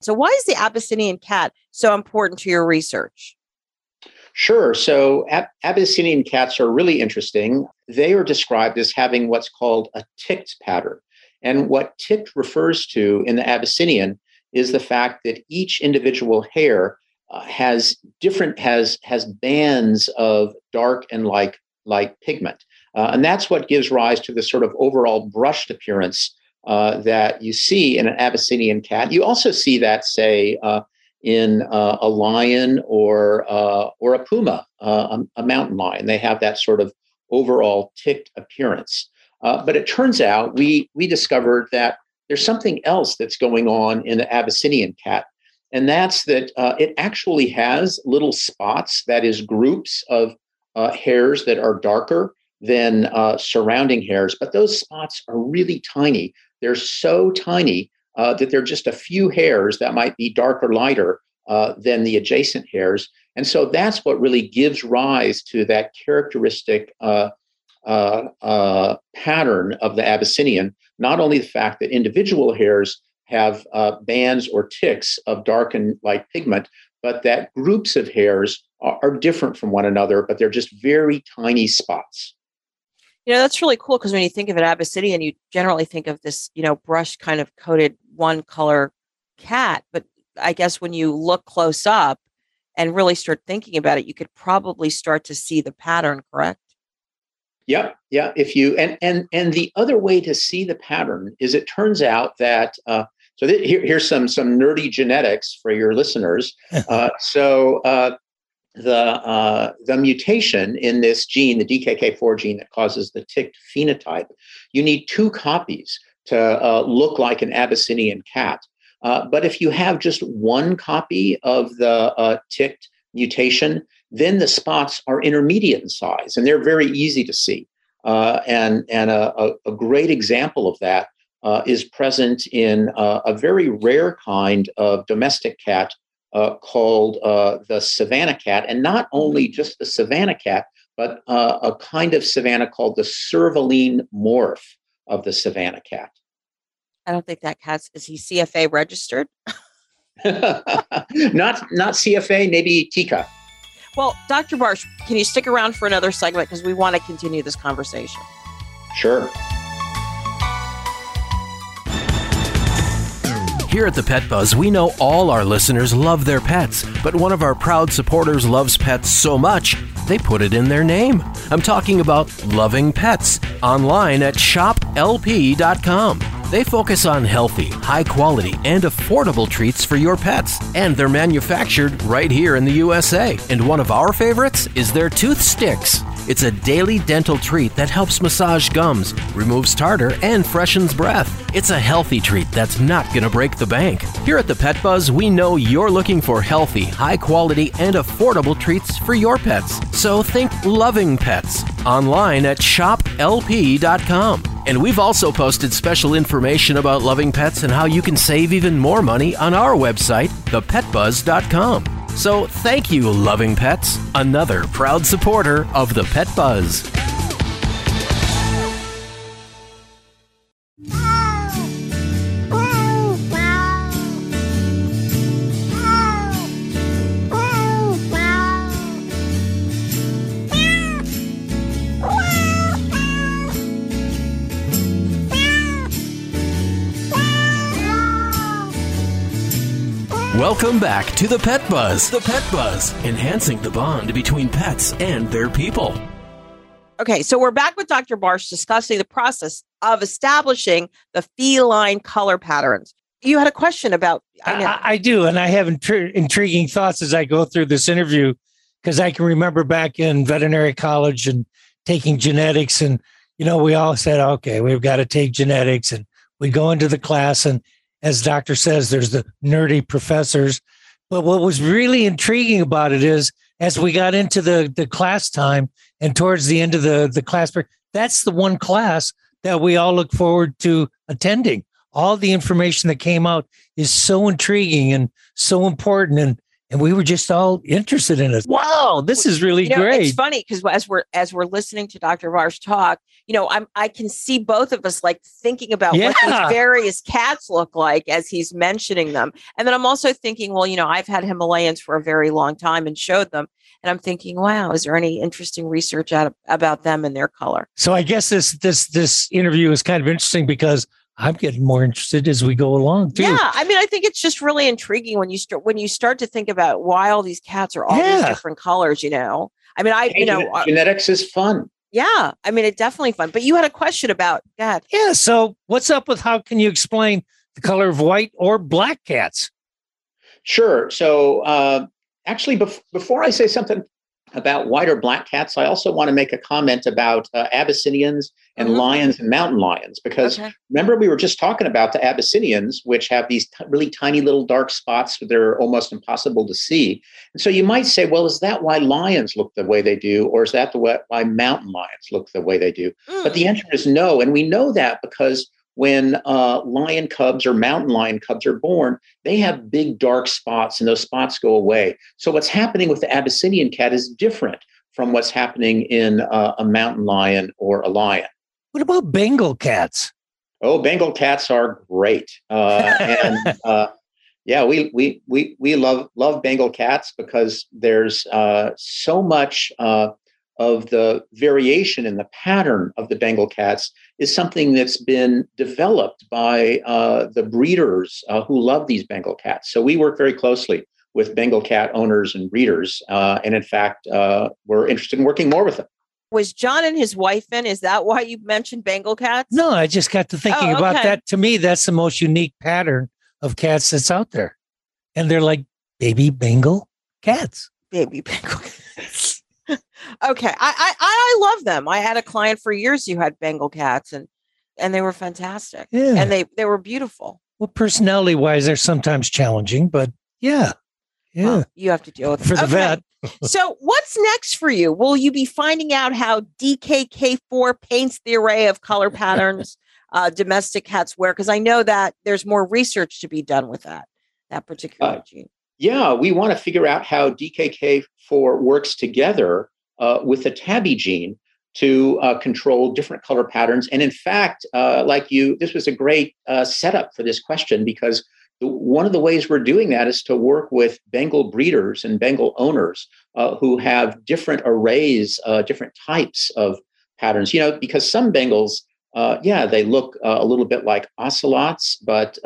So, why is the Abyssinian cat so important to your research? Sure. So, Ab- Abyssinian cats are really interesting. They are described as having what's called a ticked pattern. And what ticked refers to in the Abyssinian is the fact that each individual hair uh, has different has has bands of dark and light light pigment, uh, and that's what gives rise to the sort of overall brushed appearance uh, that you see in an Abyssinian cat. You also see that, say, uh, in uh, a lion or uh, or a puma, a, a, mountain lion. They have that sort of overall ticked appearance. but it turns out we we discovered that there's something else that's going on in the Abyssinian cat and that's that uh, it actually has little spots, that is, groups of uh, hairs that are darker than uh, surrounding hairs, but those spots are really tiny. They're so tiny uh, that they're just a few hairs that might be darker, lighter uh, than the adjacent hairs. And so that's what really gives rise to that characteristic uh, pattern of the Abyssinian. Not only the fact that individual hairs have uh, bands or ticks of dark and light pigment, but that groups of hairs are, are different from one another, but they're just very tiny spots. You know, that's really cool because when you think of an Abyssinian, you generally think of this, you know, brush kind of coated one color cat. But I guess when you look close up and really start thinking about it, you could probably start to see the pattern, correct? Yeah, yeah. If you and and and the other way to see the pattern is, it turns out that uh, so th- here, here's some some nerdy genetics for your listeners. Uh, so uh, the uh, the mutation in this gene, the DKK4 gene that causes the ticked phenotype, you need two copies to uh, look like an Abyssinian cat. Uh, but if you have just one copy of the uh, ticked mutation, then the spots are intermediate in size and they're very easy to see. and and a, a, great example of that uh, is present in uh, a very rare kind of domestic cat uh, called uh, the savannah cat, and not only mm-hmm. just the savannah cat, but uh, a kind of savannah called the Servaline morph of the savannah cat. I don't think that cat is he CFA registered. not not CFA, maybe TICA. Well, Dr. Barsh, can you stick around for another segment because we want to continue this conversation? Sure. Here at the Pet Buzz, we know all our listeners love their pets, but one of our proud supporters loves pets so much, they put it in their name. I'm talking about Loving Pets online at shoplp.com. They focus on healthy, high quality, and affordable treats for your pets, and they're manufactured right here in the USA. And one of our favorites is their tooth sticks. It's a daily dental treat that helps massage gums, removes tartar, and freshens breath. It's a healthy treat that's not going to break the bank. Here at the Pet Buzz, we know you're looking for healthy, high quality, and affordable treats for your pets. So think loving pets online at shoplp.com. And we've also posted special information about loving pets and how you can save even more money on our website, thepetbuzz.com. So thank you, Loving Pets, another proud supporter of the Pet Buzz. Back to the Pet Buzz. The Pet Buzz, enhancing the bond between pets and their people. Okay, so we're back with Dr. Barsh discussing the process of establishing the feline color patterns. You had a question about. I, I, I do, and I have intri- intriguing thoughts as I go through this interview because I can remember back in veterinary college and taking genetics, and you know, we all said, okay, we've got to take genetics, and we go into the class, and as doctor says, there's the nerdy professors. But what was really intriguing about it is as we got into the, the class time and towards the end of the, the class, that's the one class that we all look forward to attending. All the information that came out is so intriguing and so important. And and we were just all interested in it. Wow, this is really you know, great. It's funny because as we're as we're listening to Dr. Barsh talk, you know, I'm I can see both of us like thinking about yeah. what these various cats look like as he's mentioning them, and then I'm also thinking, well, you know, I've had Himalayans for a very long time and showed them, and I'm thinking, wow, is there any interesting research out about them and their color? So I guess this this this interview is kind of interesting because I'm getting more interested as we go along too. Yeah, I mean, I think it's just really intriguing when you start when you start to think about why all these cats are all these different colors. You know, I mean, I you know, uh, genetics is fun. yeah, I mean, it's definitely fun. But you had a question about God. Yeah. So what's up with how can you explain the color of white or black cats? Sure. So, uh, actually, bef- before I say something about white or black cats, I also want to make a comment about uh, Abyssinians and lions and mountain lions, because Okay. remember we were just talking about the Abyssinians, which have these t- really tiny little dark spots that are almost impossible to see. And so you might say, well, is that why lions look the way they do, or is that the way, why mountain lions look the way they do? But the answer is no, and we know that because when uh, lion cubs or mountain lion cubs are born, they have big dark spots, and those spots go away. So what's happening with the Abyssinian cat is different from what's happening in uh, a mountain lion or a lion. What about Bengal cats? Oh, Bengal cats are great, uh, and uh, yeah, we we we we love love Bengal cats because there's uh, so much uh, of the variation in the pattern of the Bengal cats is something that's been developed by uh, the breeders uh, who love these Bengal cats. So we work very closely with Bengal cat owners and breeders, uh, and in fact, uh, we're interested in working more with them. Was John and his wife in? Is that why you mentioned Bengal cats? No, I just got to thinking Oh, about that. To me, that's the most unique pattern of cats that's out there. And they're like baby Bengal cats. Baby Bengal cats. Okay, I, I I love them. I had a client for years who had Bengal cats, and and they were fantastic. Yeah. and they they were beautiful. Well, personality wise, they're sometimes challenging, but yeah. Yeah. Well, you have to deal with it. For the Okay. vet. so, what's next for you? Will you be finding out how DKK4 paints the array of color patterns uh, domestic cats wear? Because I know that there's more research to be done with that that particular Uh, gene. Yeah, we want to figure out how DKK4 works together uh, with the tabby gene to uh, control different color patterns. And in fact, uh, like you, this was a great uh, setup for this question because one of the ways we're doing that is to work with Bengal breeders and Bengal owners uh, who have different arrays, uh, different types of patterns. You know, because some Bengals, yeah, they look a little bit like ocelots, but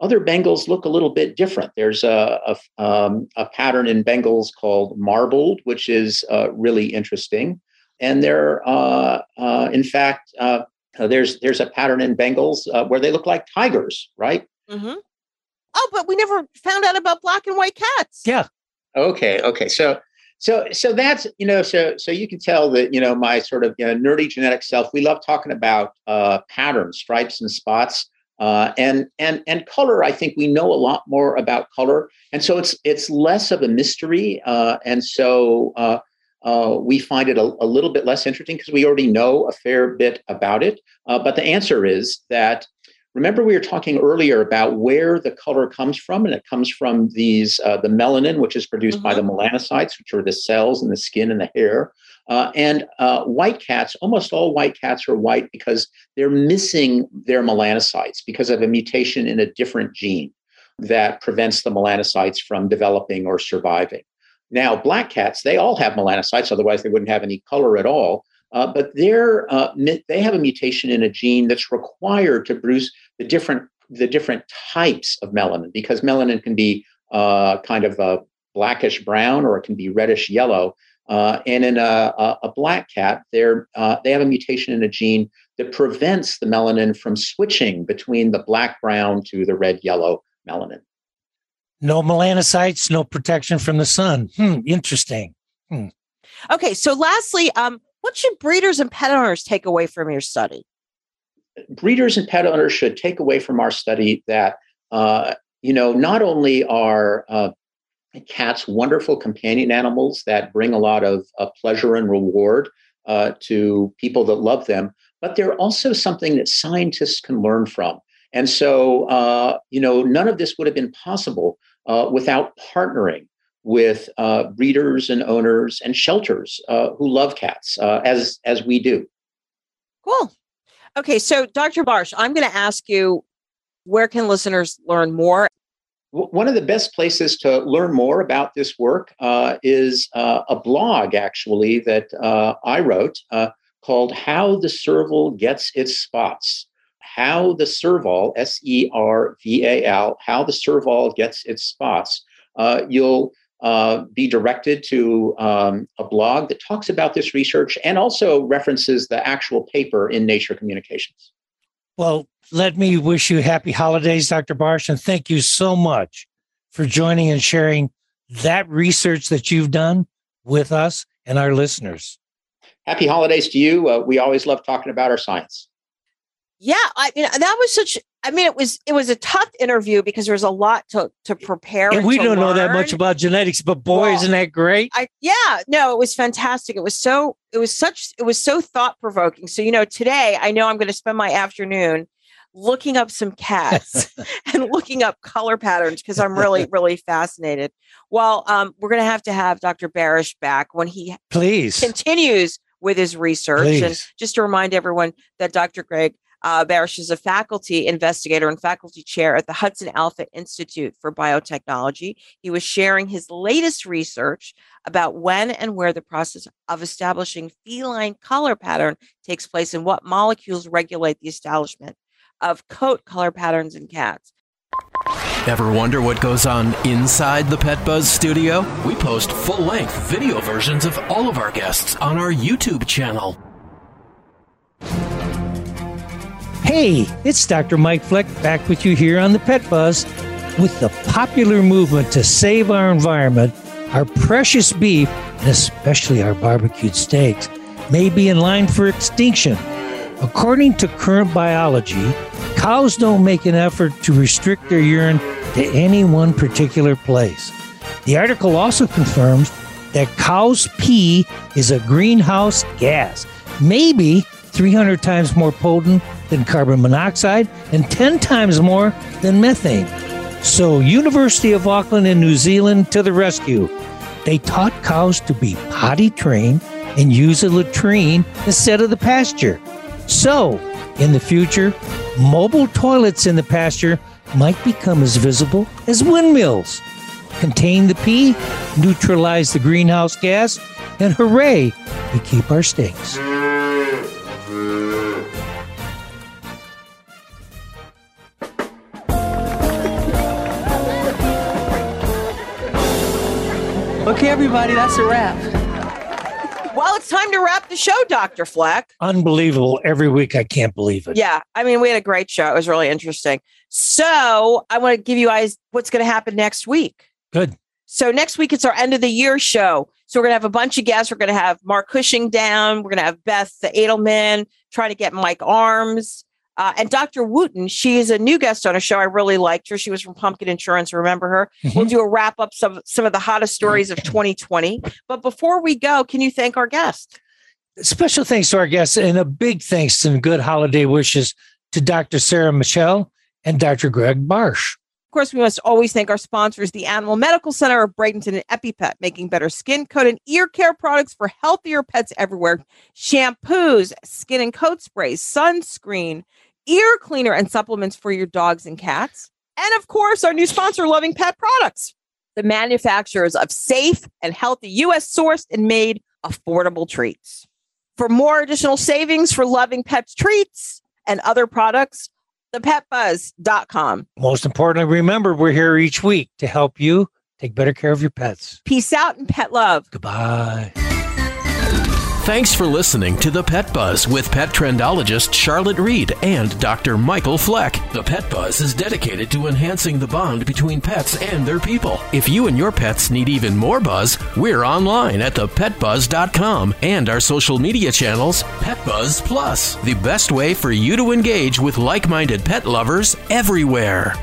other Bengals look a little bit different. There's a, a, um, a pattern in Bengals called marbled, which is uh, really interesting. And there, uh, uh, in fact, uh, there's there's a pattern in Bengals uh, where they look like tigers, right? Mm-hmm. Oh, but we never found out about black and white cats. Yeah. Okay. Okay. So so so that's you know so so you can tell that you know my sort of you know, nerdy genetic self. We love talking about uh, patterns, stripes, and spots. Uh, and and and color, I think we know a lot more about color, and so it's it's less of a mystery, uh, and so uh, uh, we find it a, a little bit less interesting because we already know a fair bit about it. Uh, but the answer is that remember we were talking earlier about where the color comes from, and it comes from these uh, the melanin, which is produced by the melanocytes, which are the cells in the skin and the hair. Uh, and uh, white cats, almost all white cats are white because they're missing their melanocytes because of a mutation in a different gene that prevents the melanocytes from developing or surviving. Now, black cats, they all have melanocytes, otherwise they wouldn't have any color at all. Uh, but they're, uh, they have a mutation in a gene that's required to produce the different the different types of melanin because melanin can be uh, kind of a blackish brown or it can be reddish yellow. Uh, and in a, a, a black cat, they're, uh, they have a mutation in a gene that prevents the melanin from switching between the black brown to the red yellow melanin. No melanocytes, no protection from the sun. Hmm, interesting. Hmm. Okay, so lastly, um, what should breeders and pet owners take away from your study? Breeders and pet owners should take away from our study that uh, you know not only are uh, cats wonderful companion animals that bring a lot of uh, pleasure and reward uh, to people that love them, but they're also something that scientists can learn from. And so, uh, you know, none of this would have been possible uh, without partnering with breeders and owners and shelters who love cats as as we do. Cool. Okay, so Dr. Barsh, I'm going to ask you where can listeners learn more? One of the best places to learn more about this work uh, is uh, a blog, actually, that uh, I wrote uh, called How the Serval Gets Its Spots. how the serval, S E R V A L, how the serval gets its spots, uh, you'll uh, be directed to um, a blog that talks about this research and also references the actual paper in Nature Communications. Well, let me wish you happy holidays, Dr. Barsh, and thank you so much for joining and sharing that research that you've done with us and our listeners. Happy holidays to you. Uh, we always love talking about our science. Yeah, I mean that was such. I mean, it was it was a tough interview because there was a lot to to prepare. And we to don't know that much about genetics, but boy, Well, isn't that great? I yeah, no, it was fantastic. It was so it was such it was so thought provoking. So you know, today I know I'm going to spend my afternoon looking up some cats and looking up color patterns because I'm really really fascinated. Well, um, we're going to have to have Dr. Barsh back when he Please. continues with his research. And just to remind everyone that Dr. Greg uh, Barsh is a faculty investigator and faculty chair at the Hudson Alpha Institute for Biotechnology. He was sharing his latest research about when and where the process of establishing feline color pattern takes place and what molecules regulate the establishment of coat color patterns in cats. Ever wonder what goes on inside the Pet Buzz studio? We post full length video versions of all of our guests on our YouTube channel. Hey, it's Dr. Mike Fleck back with you here on the Pet Buzz. With the popular movement to save our environment, our precious beef, and especially our barbecued steaks, may be in line for extinction. According to current biology, cows don't make an effort to restrict their urine to any one particular place. The article also confirms that cow's pee is a greenhouse gas, maybe 300 times more potent than carbon monoxide and 10 times more than methane. So, University of Auckland in New Zealand to the rescue. They taught cows to be potty trained and use a latrine instead of the pasture. So, in the future, mobile toilets in the pasture might become as visible as windmills. Contain the pee, neutralize the greenhouse gas, and hooray, we keep our steaks. Okay, everybody, that's a wrap. Well, it's time to wrap the show, Dr. Fleck. Unbelievable. Every week, I can't believe it. Yeah, I mean, we had a great show. It was really interesting. So, I want to give you guys what's going to happen next week. Good. So, next week, it's our end of the year show. So, we're going to have a bunch of guests. We're going to have Mark Cushing down. We're going to have Beth the Edelman trying to get Mike Arms. Uh, and Dr. Wooten, she is a new guest on a show. I really liked her. She was from Pumpkin Insurance. Remember her? We'll do a wrap up some some of the hottest stories of 2020. But before we go, can you thank our guest? Special thanks to our guests and a big thanks and good holiday wishes to Dr. Sarah Machell and Dr. Greg Barsh. Of course, we must always thank our sponsors, the Animal Medical Center of Bradenton and EpiPet, making better skin, coat, and ear care products for healthier pets everywhere. Shampoos, skin and coat sprays, sunscreen, ear cleaner, and supplements for your dogs and cats. And of course, our new sponsor, Loving Pet Products, the manufacturers of safe and healthy U.S. sourced and made affordable treats. For more additional savings for Loving Pets treats and other products, thepetbuzz.com. Most importantly, remember we're here each week to help you take better care of your pets. Peace out and pet love. Goodbye. Thanks for listening to The Pet Buzz with pet trendologist Charlotte Reed and Dr. Michael Fleck. The Pet Buzz is dedicated to enhancing the bond between pets and their people. If you and your pets need even more buzz, we're online at thepetbuzz.com and our social media channels, Pet Buzz Plus, the best way for you to engage with like minded pet lovers everywhere.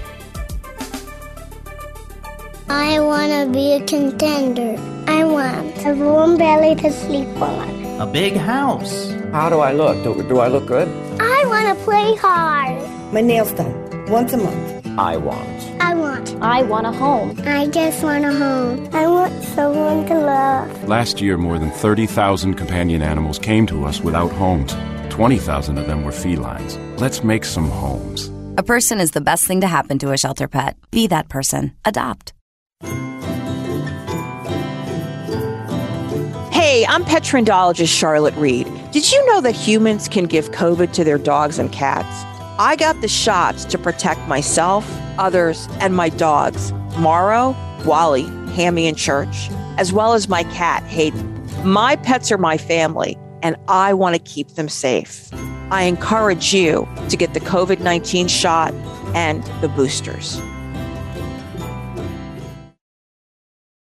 I want to be a contender. I want a warm belly to sleep on. A big house. How do I look? Do, do I look good? I want to play hard. My nails done once a month. I want. I want. I want a home. I just want a home. I want someone to love. Last year, more than 30,000 companion animals came to us without homes. 20,000 of them were felines. Let's make some homes. A person is the best thing to happen to a shelter pet. Be that person. Adopt. Hey, I'm pet trendologist Charlotte Reed. Did you know that humans can give COVID to their dogs and cats? I got the shots to protect myself, others, and my dogs, Morrow, Wally, Hammy, and Church, as well as my cat, Hayden. My pets are my family, and I want to keep them safe. I encourage you to get the COVID 19 shot and the boosters.